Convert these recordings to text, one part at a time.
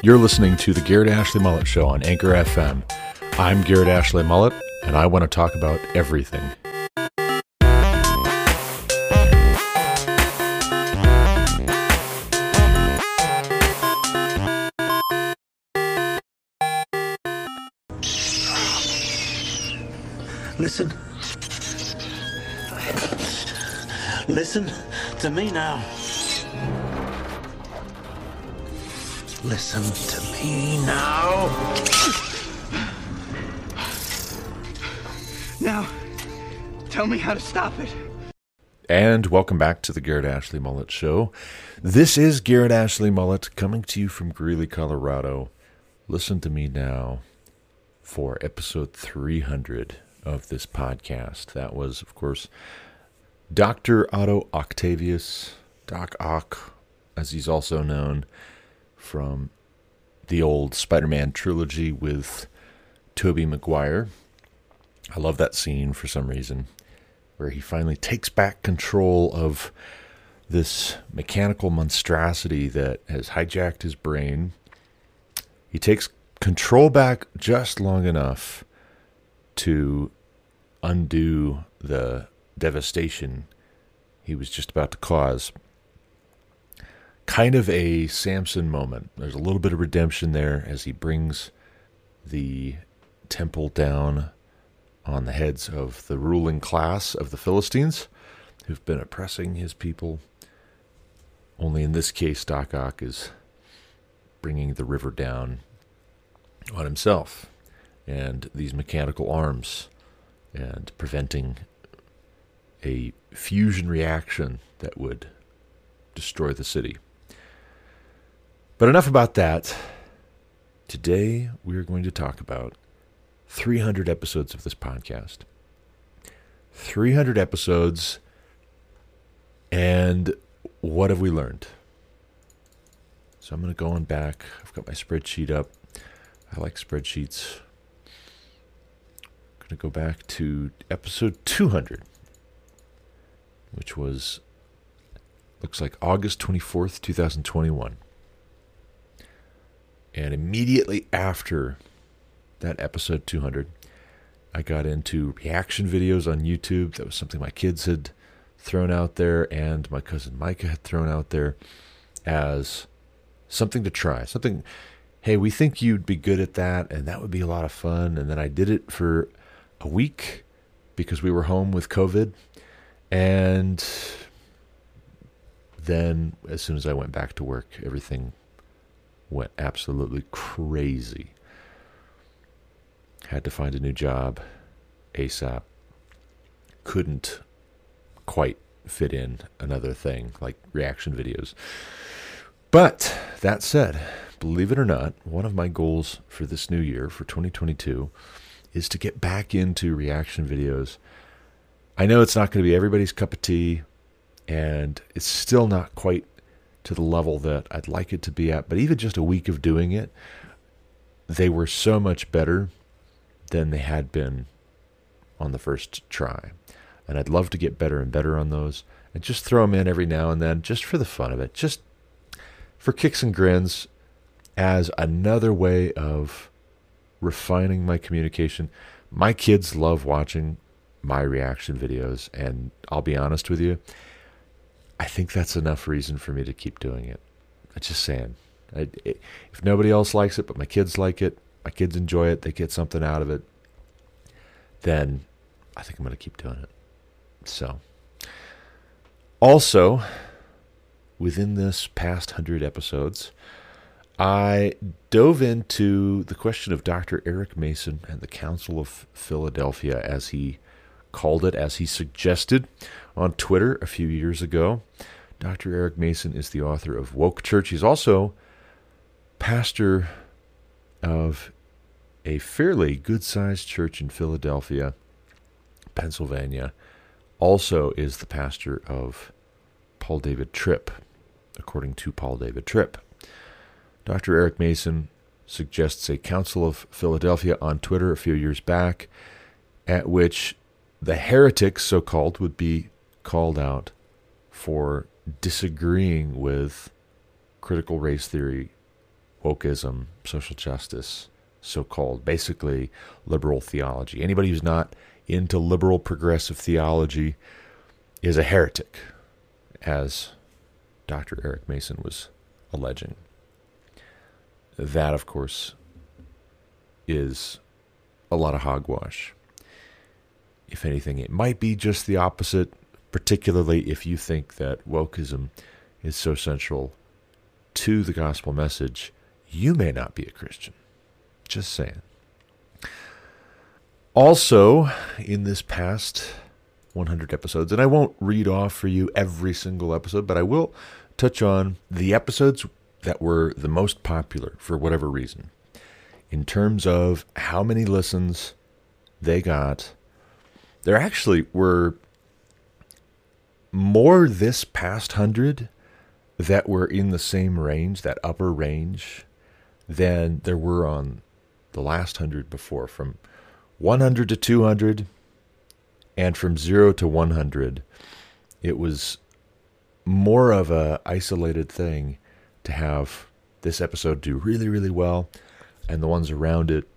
You're listening to the Garrett Ashley Mullet Show on Anchor FM. I'm Garrett Ashley Mullet, and I want to talk about everything. Listen. Listen to me now. Listen to me now. Now, tell me how to stop it. And welcome back to the Garrett Ashley Mullet Show. This is Garrett Ashley Mullet coming to you from Greeley, Colorado. Listen to me now for episode 300 of this podcast. That was, of course, Dr. Otto Octavius, Doc Ock, as he's also known from the old Spider Man trilogy with Tobey Maguire. I love that scene for some reason where he finally takes back control of this mechanical monstrosity that has hijacked his brain. He takes control back just long enough to undo the devastation he was just about to cause. Kind of a Samson moment. There's a little bit of redemption there as he brings the temple down on the heads of the ruling class of the Philistines who've been oppressing his people. Only in this case, Doc Ock is bringing the river down on himself and these mechanical arms and preventing a fusion reaction that would destroy the city. But enough about that. Today, we are going to talk about 300 episodes of this podcast. 300 episodes, and what have we learned? So I'm going to go on back. I've got my spreadsheet up. I like spreadsheets. I'm going to go back to episode 200, which was, looks like August 24th, 2021. And immediately after that episode 200, I got into reaction videos on YouTube. That was something my kids had thrown out there and my cousin Micah had thrown out there as something to try. Something, hey, we think you'd be good at that and that would be a lot of fun. And then I did it for a week because we were home with COVID. And then as soon as I went back to work, everything went absolutely crazy. Had to find a new job ASAP. Couldn't quite fit in another thing like reaction videos. But that said, believe it or not, one of my goals for this new year, for 2022, is to get back into reaction videos. I know it's not going to be everybody's cup of tea, and it's still not quite to the level that I'd like it to be at, but even just a week of doing it, they were so much better than they had been on the first try. And I'd love to get better and better on those and just throw them in every now and then just for the fun of it, just for kicks and grins as another way of refining my communication. My kids love watching my reaction videos, and I'll be honest with you, I think that's enough reason for me to keep doing it. I'm just saying. I, if nobody else likes it, but my kids like it, my kids enjoy it, they get something out of it, then I think I'm going to keep doing it. So, also, within this past hundred episodes, I dove into the question of Dr. Eric Mason and the Council of Philadelphia, as he called it, as he suggested on Twitter a few years ago. Dr. Eric Mason is the author of Woke Church. He's also pastor of a fairly good sized church in Philadelphia, Pennsylvania. Also is the pastor of Paul David Tripp, according to Paul David Tripp. Dr. Eric Mason suggests a Council of Philadelphia on Twitter a few years back, at which the heretics, so called, would be called out for disagreeing with critical race theory wokeism, social justice, so called, basically liberal theology. Anybody who's not into liberal progressive theology is a heretic, as Dr. Eric Mason was alleging. That, of course, is a lot of hogwash. If anything, it might be just the opposite, particularly if you think that wokeism is so central to the gospel message. You may not be a Christian. Just saying. Also, in this past 100 episodes, and I won't read off for you every single episode, but I will touch on the episodes that were the most popular for whatever reason in terms of how many listens they got. There actually were more this past hundred that were in the same range, that upper range, than there were on the last hundred before. From 100 to 200, and from 0 to 100, it was more of a isolated thing to have this episode do really, really well, and the ones around it,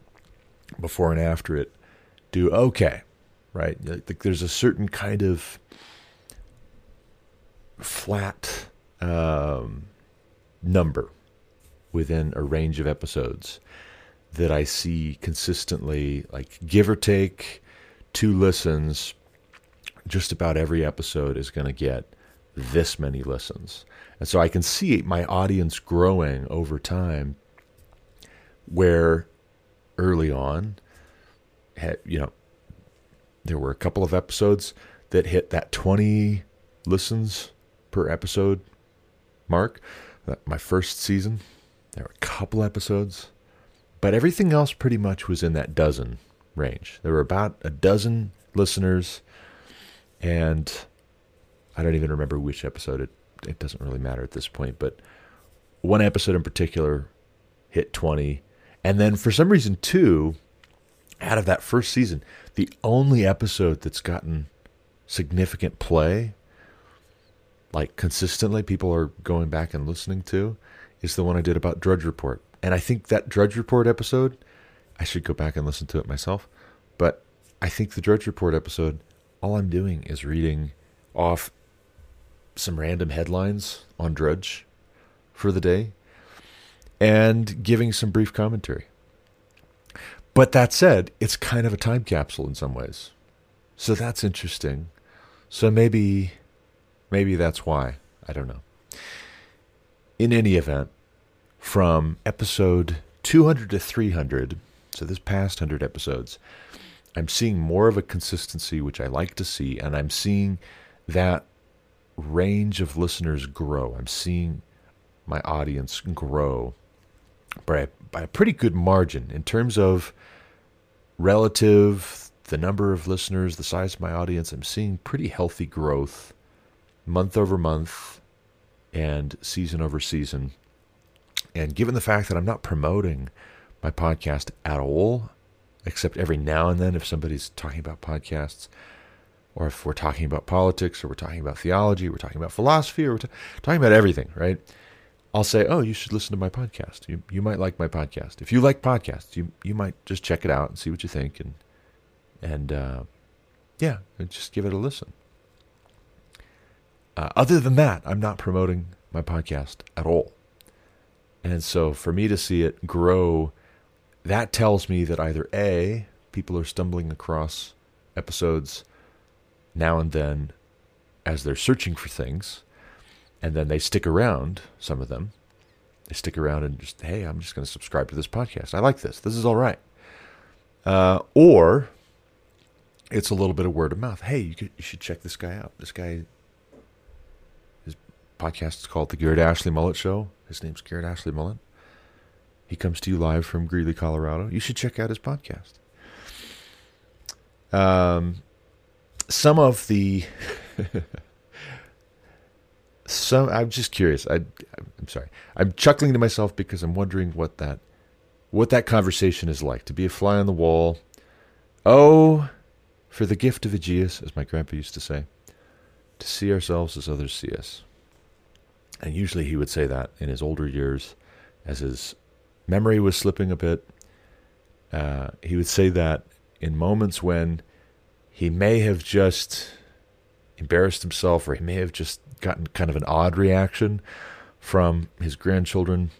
before and after it, do okay, right? Like There's a certain kind of flat um, number within a range of episodes that I see consistently, like give or take two listens, just about every episode is going to get this many listens. And so I can see my audience growing over time where early on, you know, there were a couple of episodes that hit that 20 listens per episode mark. Uh, my first season, there were a couple episodes, but everything else pretty much was in that dozen range. There were about a dozen listeners, and I don't even remember which episode. It it doesn't really matter at this point, but one episode in particular hit 20, and then for some reason, two out of that first season, the only episode that's gotten significant play like consistently people are going back and listening to is the one I did about Drudge Report. And I think that Drudge Report episode, I should go back and listen to it myself. But I think the Drudge Report episode, all I'm doing is reading off some random headlines on Drudge for the day and giving some brief commentary. But that said, it's kind of a time capsule in some ways. So that's interesting. So maybe Maybe that's why. I don't know. In any event, from episode 200 to 300, so this past 100 episodes, I'm seeing more of a consistency, which I like to see, and I'm seeing that range of listeners grow. I'm seeing my audience grow by, by a pretty good margin in terms of relative, the number of listeners, the size of my audience. I'm seeing pretty healthy growth month over month and season over season. And given the fact that I'm not promoting my podcast at all, except every now and then if somebody's talking about podcasts, or if we're talking about politics, or we're talking about theology, we're talking about philosophy, or we're t- talking about everything, right? I'll say, "Oh, you should listen to my podcast. You you might like my podcast. If you like podcasts, you you might just check it out and see what you think, and and uh, yeah, just give it a listen." Uh, other than that, I'm not promoting my podcast at all. And so for me to see it grow, that tells me that either A, people are stumbling across episodes now and then as they're searching for things, and then they stick around, some of them. They stick around and just, hey, I'm just going to subscribe to this podcast. I like this. This is all right. Uh, or it's a little bit of word of mouth. Hey, you, could, you should check this guy out. This guy his podcast is called The Garrett Ashley Mullet Show. His name's Garrett Ashley Mullet. He comes to you live from Greeley, Colorado. You should check out his podcast. Um, some of the some I'm just curious. I I'm sorry. I'm chuckling to myself because I'm wondering what that what that conversation is like to be a fly on the wall. Oh, for the gift of Aegeus, as my grandpa used to say, to see ourselves as others see us. And usually he would say that in his older years as his memory was slipping a bit. Uh, he would say that in moments when he may have just embarrassed himself or he may have just gotten kind of an odd reaction from his grandchildren,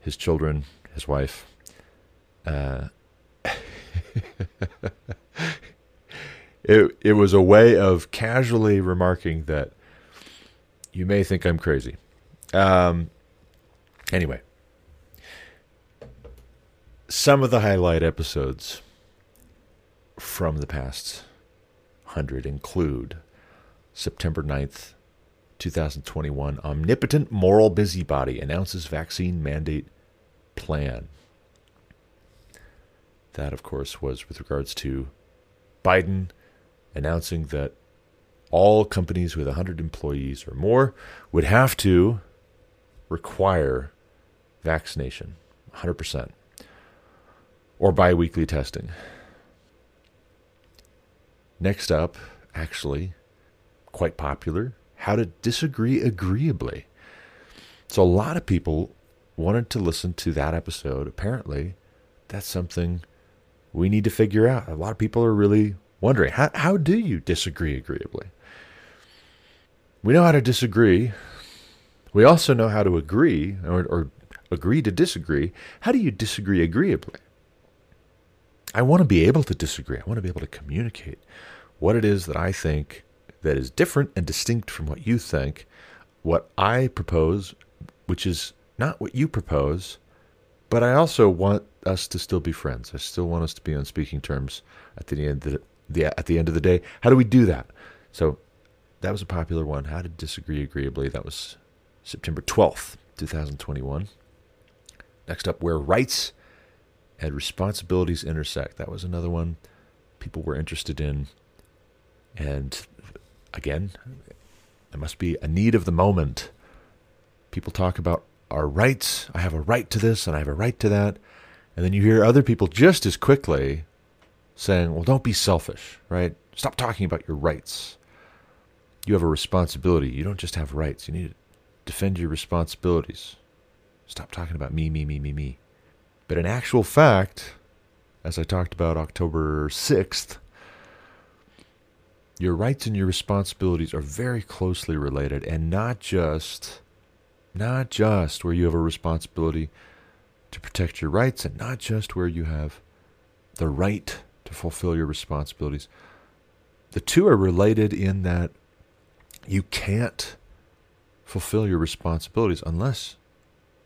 his children, his wife. Uh, it it was a way of casually remarking that you may think I'm crazy. Um, anyway, some of the highlight episodes from the past hundred include September 9th, 2021, omnipotent moral busybody announces vaccine mandate plan. That, of course, was with regards to Biden announcing that all companies with 100 employees or more would have to require vaccination 100% or biweekly testing. Next up, actually, quite popular, how to disagree agreeably. So a lot of people wanted to listen to that episode. Apparently, that's something we need to figure out. A lot of people are really wondering how, how do you disagree agreeably? We know how to disagree. We also know how to agree or, or agree to disagree. How do you disagree agreeably? I want to be able to disagree. I want to be able to communicate what it is that I think that is different and distinct from what you think, what I propose, which is not what you propose, but I also want us to still be friends. I still want us to be on speaking terms at the end of the, the at the end of the day. How do we do that? So that was a popular one. How to disagree agreeably. That was September 12th, 2021. Next up, where rights and responsibilities intersect. That was another one people were interested in. And again, there must be a need of the moment. People talk about our rights. I have a right to this and I have a right to that. And then you hear other people just as quickly saying, well, don't be selfish, right? Stop talking about your rights. You have a responsibility. You don't just have rights. You need to defend your responsibilities. Stop talking about me, me, me, me, me. But in actual fact, as I talked about October 6th, your rights and your responsibilities are very closely related and not just not just where you have a responsibility to protect your rights and not just where you have the right to fulfill your responsibilities. The two are related in that you can't fulfill your responsibilities unless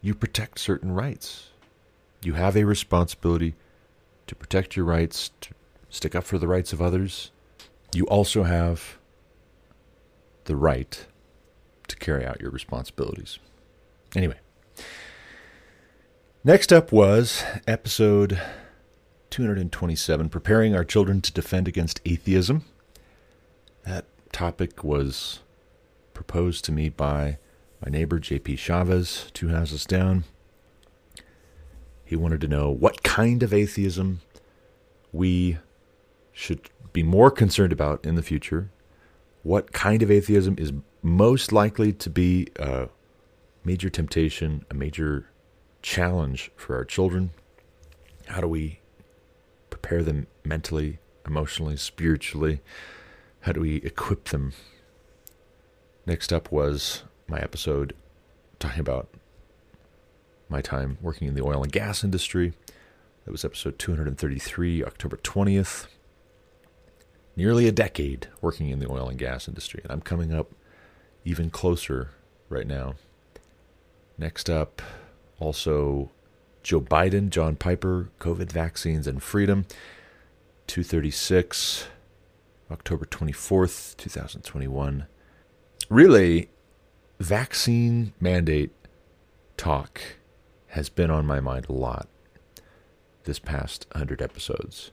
you protect certain rights. You have a responsibility to protect your rights, to stick up for the rights of others, you also have the right to carry out your responsibilities. Anyway, next up was episode 227 Preparing Our Children to Defend Against Atheism. That topic was proposed to me by my neighbor, JP Chavez, two houses down. He wanted to know what kind of atheism we should be more concerned about in the future, what kind of atheism is most likely to be a major temptation, a major challenge for our children. How do we prepare them mentally, emotionally, spiritually? How do we equip them? Next up was my episode talking about my time working in the oil and gas industry. That was episode 233, October 20th nearly a decade working in the oil and gas industry, and I'm coming up even closer right now. Next up, also Joe Biden, John Piper, COVID vaccines and freedom, 236, October 24th, 2021. Really, vaccine mandate talk has been on my mind a lot this past 100 episodes.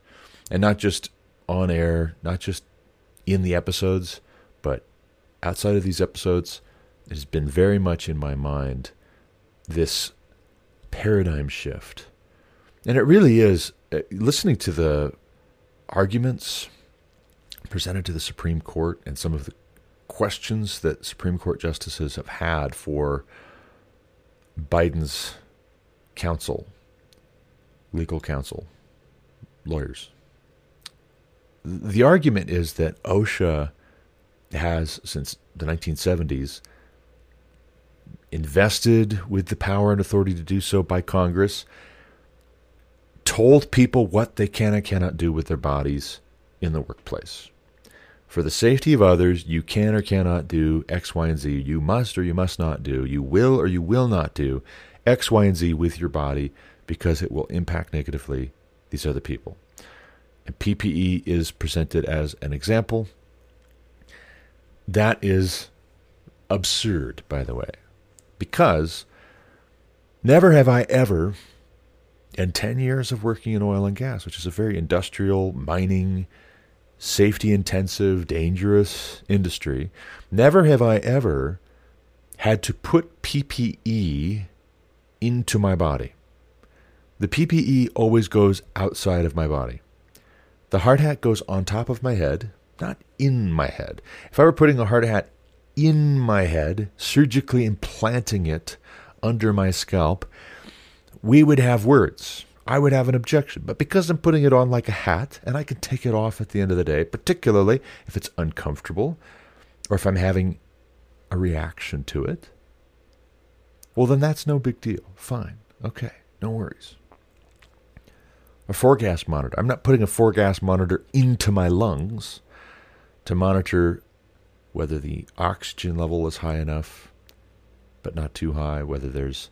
And not just on air, not just in the episodes, but outside of these episodes, it has been very much in my mind this paradigm shift. And it really is uh, listening to the arguments presented to the Supreme Court and some of the questions that Supreme Court justices have had for Biden's counsel legal counsel, lawyers. The argument is that OSHA has, since the 1970s, invested with the power and authority to do so by Congress, told people what they can and cannot do with their bodies in the workplace. For the safety of others, you can or cannot do X, Y, and Z. You must or you must not do. You will or you will not do X, Y, and Z with your body because it will impact negatively these other people. PPE is presented as an example. That is absurd, by the way, because never have I ever, in 10 years of working in oil and gas, which is a very industrial, mining, safety intensive, dangerous industry, never have I ever had to put PPE into my body. The PPE always goes outside of my body. The hard hat goes on top of my head, not in my head. If I were putting a hard hat in my head, surgically implanting it under my scalp, we would have words. I would have an objection. But because I'm putting it on like a hat and I can take it off at the end of the day, particularly if it's uncomfortable or if I'm having a reaction to it, well, then that's no big deal. Fine. Okay. No worries a gas monitor. I'm not putting a gas monitor into my lungs to monitor whether the oxygen level is high enough, but not too high, whether there's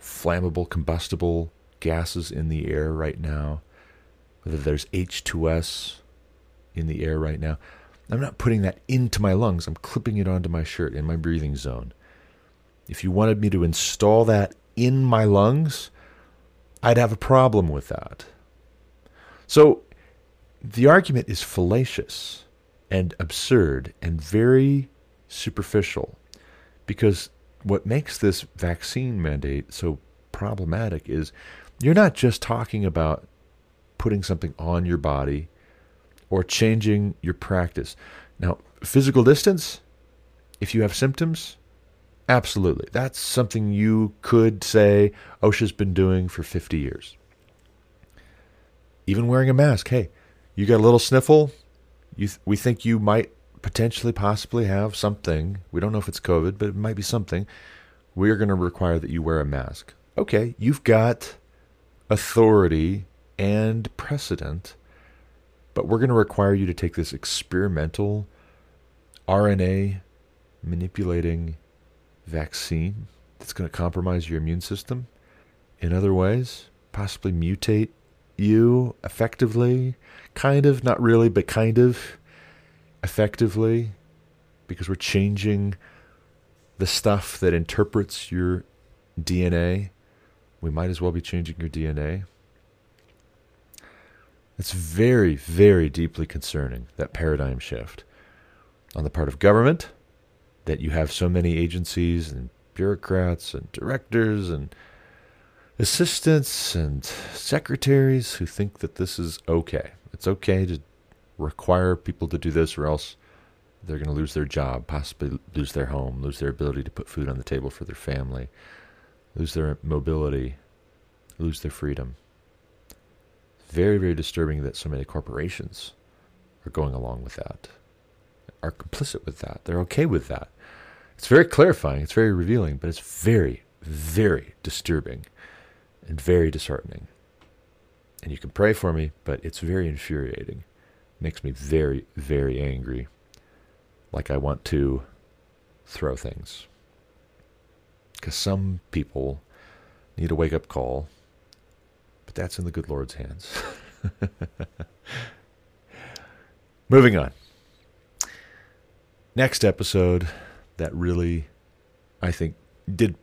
flammable, combustible gases in the air right now, whether there's H2S in the air right now. I'm not putting that into my lungs. I'm clipping it onto my shirt in my breathing zone. If you wanted me to install that in my lungs, I'd have a problem with that. So the argument is fallacious and absurd and very superficial because what makes this vaccine mandate so problematic is you're not just talking about putting something on your body or changing your practice. Now, physical distance, if you have symptoms, absolutely. That's something you could say OSHA's been doing for 50 years even wearing a mask. Hey, you got a little sniffle. You th- we think you might potentially, possibly have something. We don't know if it's COVID, but it might be something. We are going to require that you wear a mask. Okay, you've got authority and precedent, but we're going to require you to take this experimental RNA manipulating vaccine that's going to compromise your immune system in other ways, possibly mutate you effectively, kind of, not really, but kind of effectively, because we're changing the stuff that interprets your DNA. We might as well be changing your DNA. It's very, very deeply concerning, that paradigm shift on the part of government, that you have so many agencies and bureaucrats and directors and assistants and secretaries who think that this is okay. It's okay to require people to do this, or else they're going to lose their job, possibly lose their home, lose their ability to put food on the table for their family, lose their mobility, lose their freedom. Very, very disturbing that so many corporations are going along with that, are complicit with that. They're okay with that. It's very clarifying, it's very revealing, but it's very, very disturbing and very disheartening. And you can pray for me, but it's very infuriating. It makes me very, very angry. Like I want to throw things. Because some people need a wake up call, but that's in the good Lord's hands. Moving on. Next episode that really, I think, did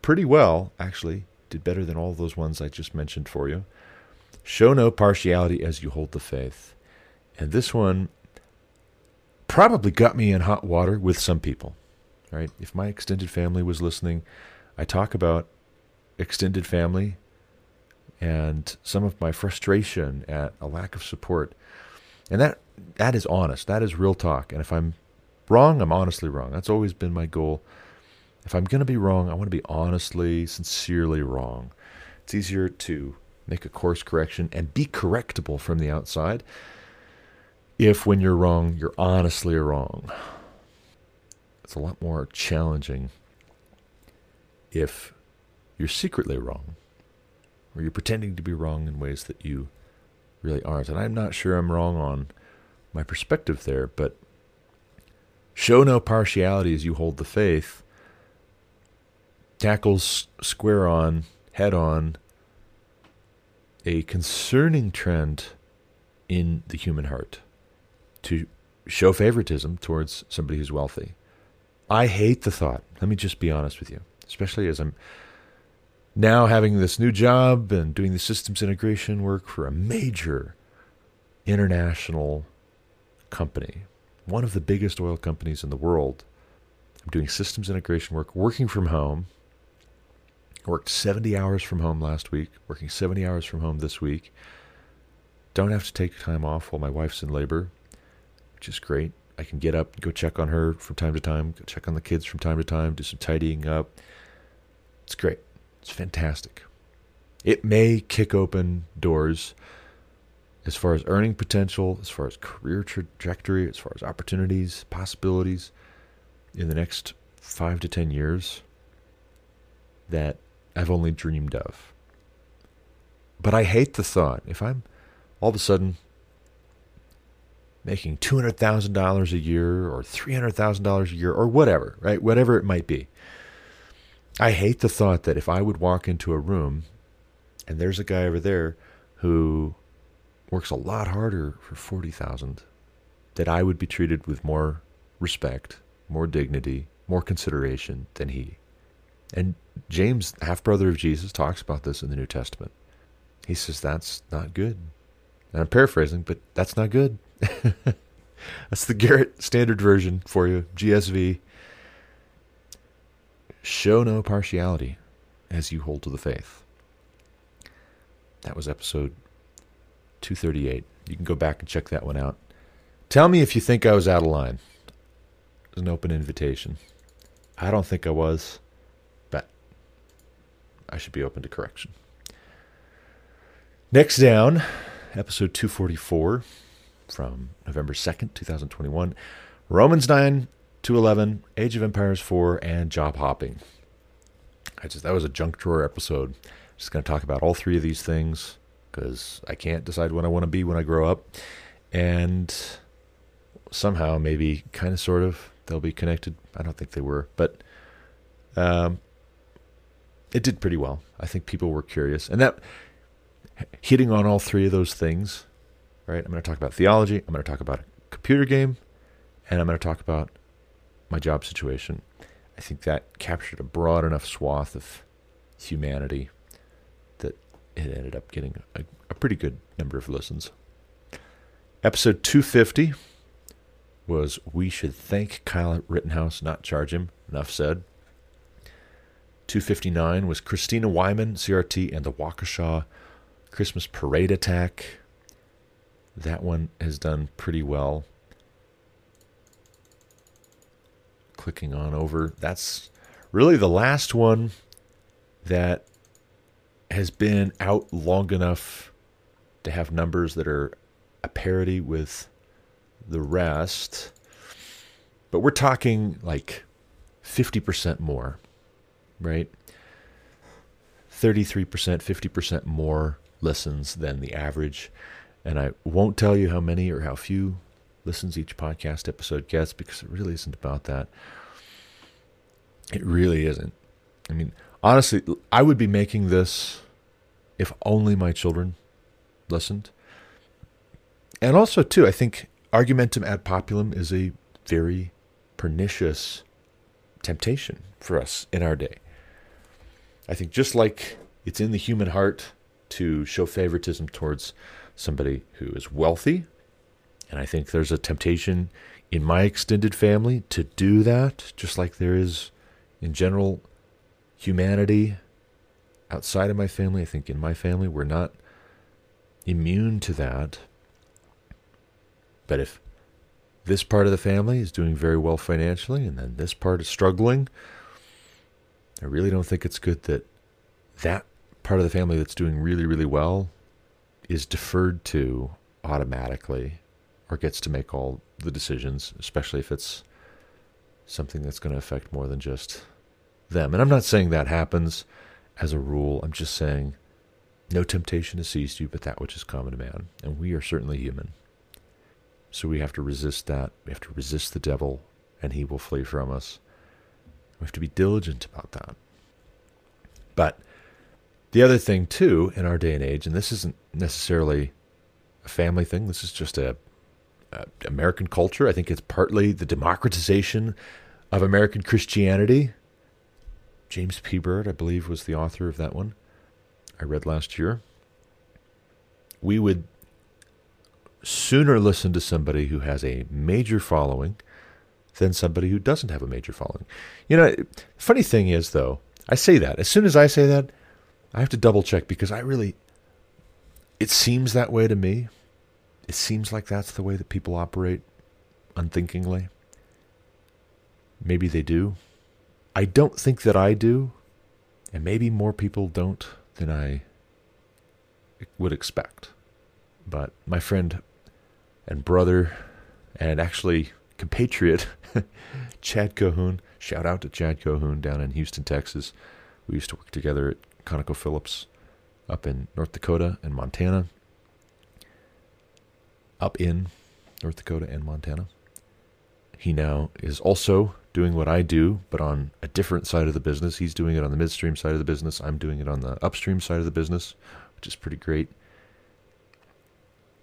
pretty well, actually, did better than all those ones I just mentioned for you. Show no partiality as you hold the faith. And this one probably got me in hot water with some people. Right? If my extended family was listening, I talk about extended family and some of my frustration at a lack of support. And that that is honest. That is real talk. And if I'm wrong, I'm honestly wrong. That's always been my goal if I'm going to be wrong, I want to be honestly, sincerely wrong. It's easier to make a course correction, and be correctable from the outside if when you're wrong, you're honestly wrong. It's a lot more challenging if you're secretly wrong or you're pretending to be wrong in ways that you really aren't. And I'm not sure I'm wrong on my perspective there, but show no partiality as you hold the faith tackles square on, head on, a concerning trend in the human heart to show favoritism towards somebody who's wealthy. I hate the thought. Let me just be honest with you, especially as I'm now having this new job and doing the systems integration work for a major international company, one of the biggest oil companies in the world. I'm doing systems integration work, working from home. Worked 70 hours from home last week, working 70 hours from home this week. Don't have to take time off while my wife's in labor, which is great. I can get up, go check on her from time to time, go check on the kids from time to time, do some tidying up. It's great. It's fantastic. It may kick open doors as far as earning potential, as far as career trajectory, as far as opportunities, possibilities in the next five to 10 years that I've only dreamed of. But I hate the thought if I'm all of a sudden making $200,000 a year or $300,000 a year or whatever, right? Whatever it might be. I hate the thought that if I would walk into a room and there's a guy over there who works a lot harder for 40,000 that I would be treated with more respect, more dignity, more consideration than he. And James, half brother of Jesus, talks about this in the New Testament. He says that's not good. And I'm paraphrasing, but that's not good. that's the Garrett Standard Version for you, GSV. Show no partiality as you hold to the faith. That was episode 238. You can go back and check that one out. Tell me if you think I was out of line. It's an open invitation. I don't think I was, I should be open to correction. Next down, episode 244 from November 2nd, 2021. Romans 9 to 11, Age of Empires 4, and job hopping. I just that was a junk drawer episode. Just going to talk about all three of these things because I can't decide what I want to be when I grow up, and somehow, maybe, kind of, sort of, they'll be connected. I don't think they were, but um, it did pretty well. I think people were curious, and that hitting on all three of those things. Right, I'm going to talk about theology. I'm going to talk about a computer game, and I'm going to talk about my job situation. I think that captured a broad enough swath of humanity that it ended up getting a, a pretty good number of listens. Episode 250 was We Should Thank Kyle Rittenhouse, Not Charge Him. Enough said. 259 was Christina Wyman, CRT, and the Waukesha Christmas Parade Attack. That one has done pretty well. clicking on over. That's really the last one that has been out long enough to have numbers that are a parity with the rest. But we're talking like 50% more, right? 33%, 50% more listens than the average. And I won't tell you how many or how few listens each podcast episode gets because it really isn't about that. It really isn't. I mean, honestly, I would be making this if only my children listened. And also, too, I think argumentum ad populum is a very pernicious temptation for us in our day. I think just like it's in the human heart to show favoritism towards somebody who is wealthy and I think there's a temptation in my extended family to do that, just like there is in general humanity outside of my family. I think in my family, we're not immune to that. But if this part of the family is doing very well financially and then this part is struggling, I really don't think it's good that that part of the family that's doing really, really well is deferred to automatically or gets to make all the decisions, especially if it's something that's going to affect more than just them. And I'm not saying that happens as a rule. I'm just saying no temptation has seized you but that which is common to man. And we are certainly human. So we have to resist that. We have to resist the devil, and he will flee from us. We have to be diligent about that. But the other thing, too, in our day and age, and this isn't necessarily a family thing, this is just a, a American culture. I think it's partly the democratization of American Christianity. James P. Bird, I believe, was the author of that one. I read last year. We would sooner listen to somebody who has a major following than somebody who doesn't have a major following. You know, funny thing is though, I say that. As soon as I say that, I have to double check because I really it seems that way to me. It seems like that's the way that people operate unthinkingly. Maybe they do. I don't think that I do, and maybe more people don't than I would expect. But my friend and brother and actually compatriot Chad Cohoon. Shout out to Chad Cohoon down in Houston, Texas. We used to work together at ConocoPhillips up in North Dakota and Montana. Up in North Dakota and Montana. He now is also doing what I do, but on a different side of the business. He's doing it on the midstream side of the business. I'm doing it on the upstream side of the business, which is pretty great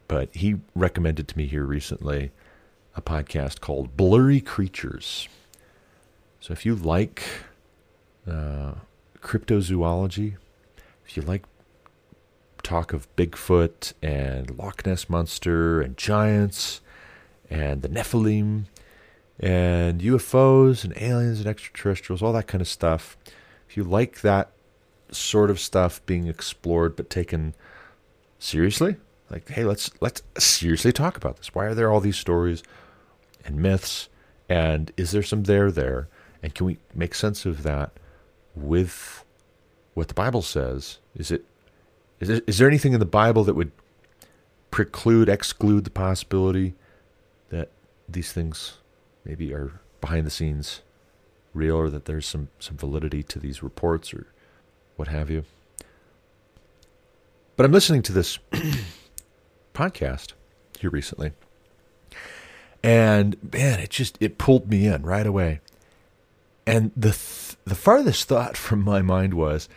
but he recommended to me here recently a podcast called Blurry Creatures. So if you like uh, cryptozoology, if you like talk of Bigfoot and Loch Ness Monster and giants and the Nephilim and UFOs and aliens and extraterrestrials, all that kind of stuff, if you like that sort of stuff being explored but taken seriously, like, hey, let's let's seriously talk about this. Why are there all these stories and myths? And is there some there there? And can we make sense of that with what the Bible says? Is it is there, is there anything in the Bible that would preclude, exclude the possibility that these things maybe are behind the scenes real or that there's some, some validity to these reports or what have you? But I'm listening to this podcast here recently. And man, it just it pulled me in right away. And the th- the farthest thought from my mind was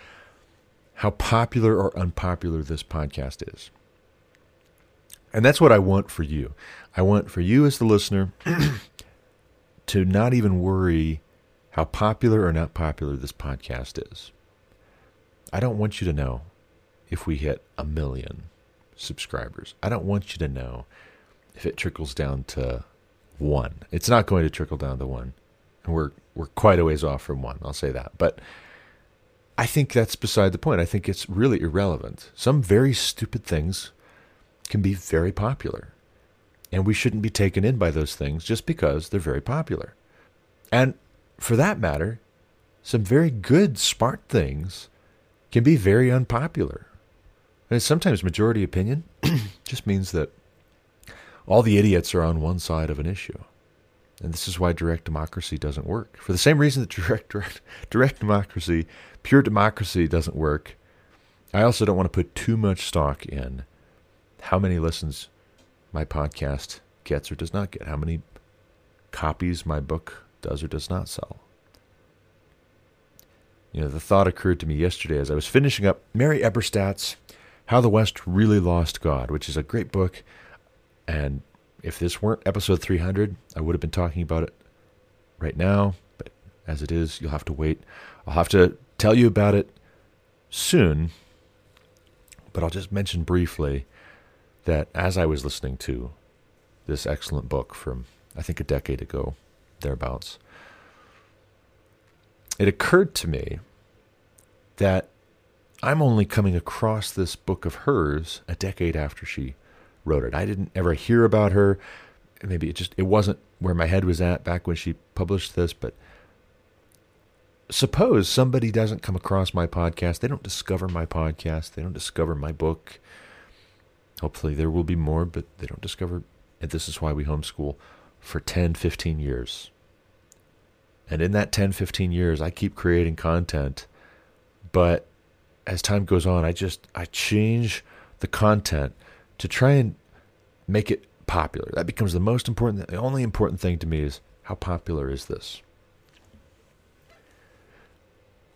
how popular or unpopular this podcast is. And that's what I want for you. I want for you as the listener to not even worry how popular or not popular this podcast is. I don't want you to know if we hit a million subscribers. I don't want you to know if it trickles down to one. It's not going to trickle down to one. And we're we're quite a ways off from one, I'll say that. But I think that's beside the point. I think it's really irrelevant. Some very stupid things can be very popular. And we shouldn't be taken in by those things just because they're very popular. And for that matter, some very good, smart things can be very unpopular. And sometimes majority opinion just means that all the idiots are on one side of an issue. And this is why direct democracy doesn't work. For the same reason that direct, direct, direct democracy, pure democracy doesn't work, I also don't want to put too much stock in how many listens my podcast gets or does not get, how many copies my book does or does not sell. You know, the thought occurred to me yesterday as I was finishing up Mary Eberstadt's how the West Really Lost God, which is a great book. And if this weren't episode 300, I would have been talking about it right now. But as it is, you'll have to wait. I'll have to tell you about it soon. But I'll just mention briefly that as I was listening to this excellent book from, I think, a decade ago, thereabouts, it occurred to me that I'm only coming across this book of hers a decade after she wrote it. I didn't ever hear about her. Maybe it just it wasn't where my head was at back when she published this, but suppose somebody doesn't come across my podcast, they don't discover my podcast, they don't discover my book. Hopefully, there will be more, but they don't discover. And this is why we homeschool for 10, 15 years. And in that 10, 15 years, I keep creating content. But as time goes on, I just I change the content to try and make it popular. That becomes the most important. The only important thing to me is how popular is this.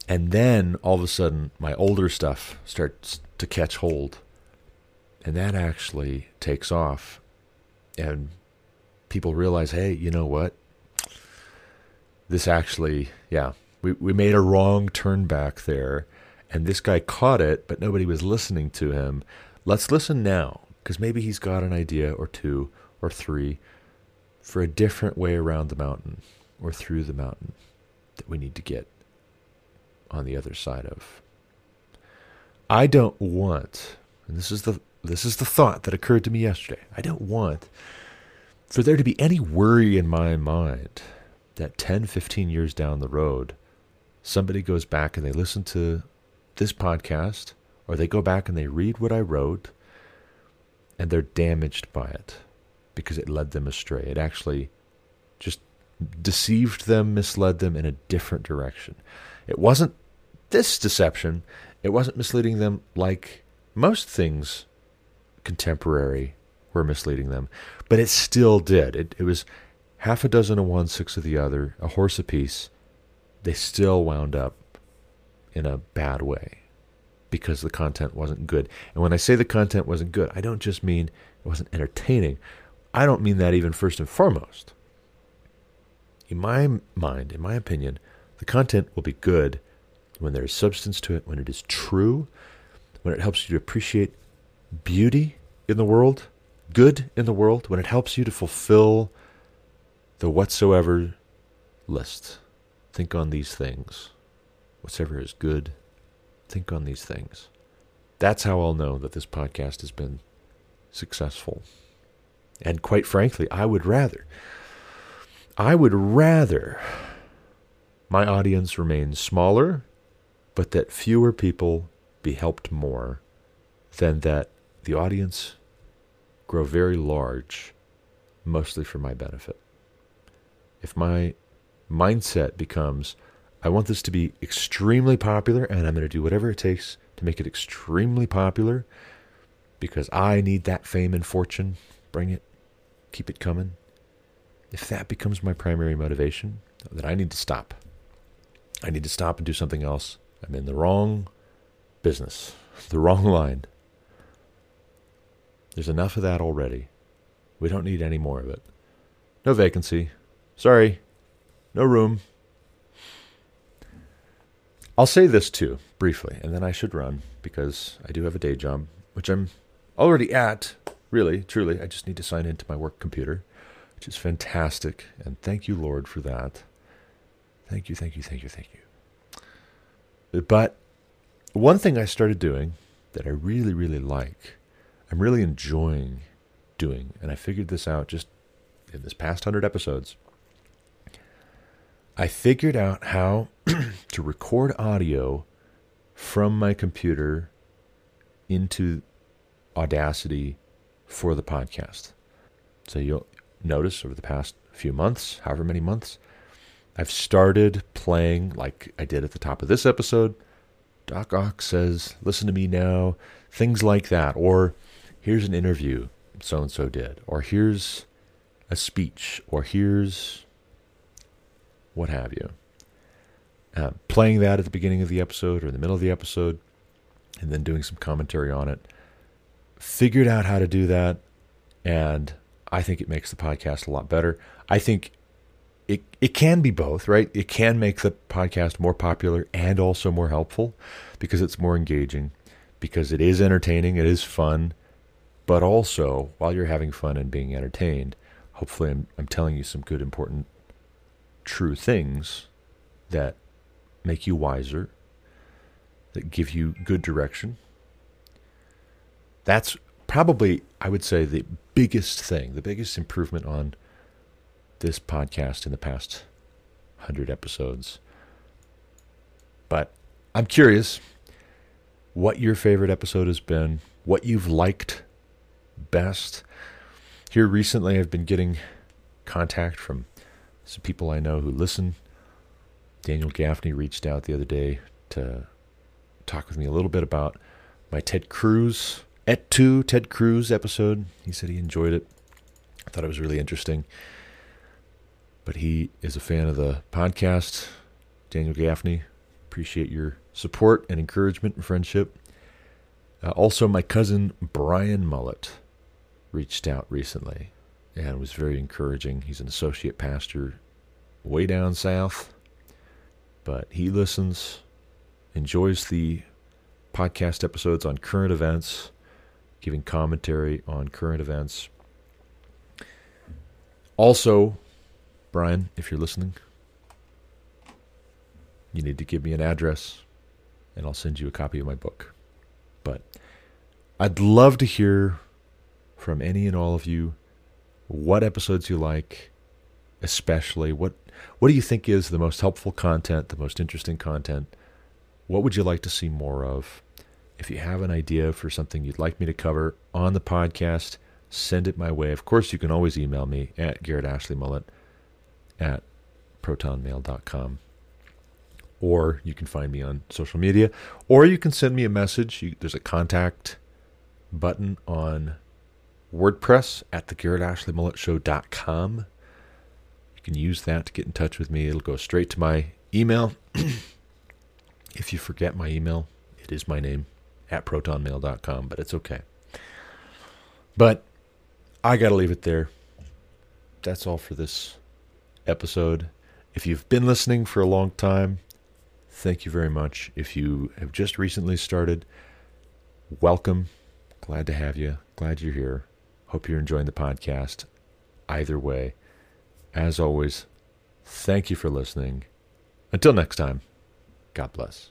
And then all of a sudden, my older stuff starts to catch hold, and that actually takes off, and people realize, hey, you know what? This actually, yeah, we we made a wrong turn back there, and this guy caught it, but nobody was listening to him. Let's listen now because maybe he's got an idea or two or three for a different way around the mountain or through the mountain that we need to get on the other side of. I don't want, and this is the this is the thought that occurred to me yesterday. I don't want for there to be any worry in my mind that 10, 15 years down the road, somebody goes back and they listen to this podcast or they go back and they read what I wrote and they're damaged by it because it led them astray. It actually just deceived them, misled them in a different direction. It wasn't this deception, it wasn't misleading them like most things contemporary were misleading them, but it still did. It, it was half a dozen of one, six of the other, a horse apiece. They still wound up in a bad way because the content wasn't good. And when I say the content wasn't good, I don't just mean it wasn't entertaining. I don't mean that even first and foremost. In my mind, in my opinion, the content will be good when there is substance to it, when it is true, when it helps you to appreciate beauty in the world, good in the world, when it helps you to fulfill the whatsoever list. Think on these things. Whatsoever is good, think on these things. That's how I'll know that this podcast has been successful. And quite frankly, I would rather, I would rather my audience remain smaller, but that fewer people be helped more than that the audience grow very large, mostly for my benefit. If my mindset becomes, I want this to be extremely popular and I'm going to do whatever it takes to make it extremely popular because I need that fame and fortune, bring it, keep it coming. If that becomes my primary motivation, then I need to stop. I need to stop and do something else. I'm in the wrong business, the wrong line. There's enough of that already. We don't need any more of it. No vacancy. Sorry. No room. I'll say this too, briefly, and then I should run because I do have a day job, which I'm already at, really, truly. I just need to sign into my work computer, which is fantastic. And thank you, Lord, for that. Thank you, thank you, thank you, thank you. But one thing I started doing that I really, really like I'm really enjoying doing. And I figured this out just in this past 100 episodes. I figured out how to record audio from my computer into Audacity for the podcast. So you'll notice over the past few months, however many months, I've started playing like I did at the top of this episode. Doc Ock says, listen to me now, things like that. Or here's an interview so and so did, or here's a speech, or here's what have you. Uh, playing that at the beginning of the episode or in the middle of the episode, and then doing some commentary on it. Figured out how to do that, and I think it makes the podcast a lot better. I think it it can be both, right? It can make the podcast more popular and also more helpful because it's more engaging, because it is entertaining, it is fun, but also, while you're having fun and being entertained, hopefully I'm, I'm telling you some good, important, true things that make you wiser, that give you good direction. That's probably, I would say, the biggest thing, the biggest improvement on this podcast in the past 100 episodes. But I'm curious what your favorite episode has been, what you've liked best. Here recently, I've been getting contact from some people I know who listen. Daniel Gaffney reached out the other day to talk with me a little bit about my Ted Cruz Et tu Ted Cruz episode. He said he enjoyed it. I thought it was really interesting. But he is a fan of the podcast. Daniel Gaffney, appreciate your support and encouragement and friendship. Uh, also, my cousin Brian Mullet reached out recently and was very encouraging. He's an associate pastor way down south, but he listens, enjoys the podcast episodes on current events, giving commentary on current events. Also, Brian, if you're listening, you need to give me an address and I'll send you a copy of my book. But I'd love to hear from any and all of you what episodes you like, especially what what do you think is the most helpful content, the most interesting content? What would you like to see more of? If you have an idea for something you'd like me to cover on the podcast, send it my way. Of course, you can always email me at Garrett Ashley Mullet at protonmail.com. Or you can find me on social media, or you can send me a message. You, there's a contact button on WordPress at the Garrett Ashley Mullet Show.com. You can use that to get in touch with me. It'll go straight to my email. if you forget my email, it is my name at protonmail.com, but it's okay. But I got to leave it there. That's all for this episode. If you've been listening for a long time, thank you very much. If you have just recently started, welcome. Glad to have you. Glad you're here. Hope you're enjoying the podcast. Either way, as always, thank you for listening. Until next time, God bless.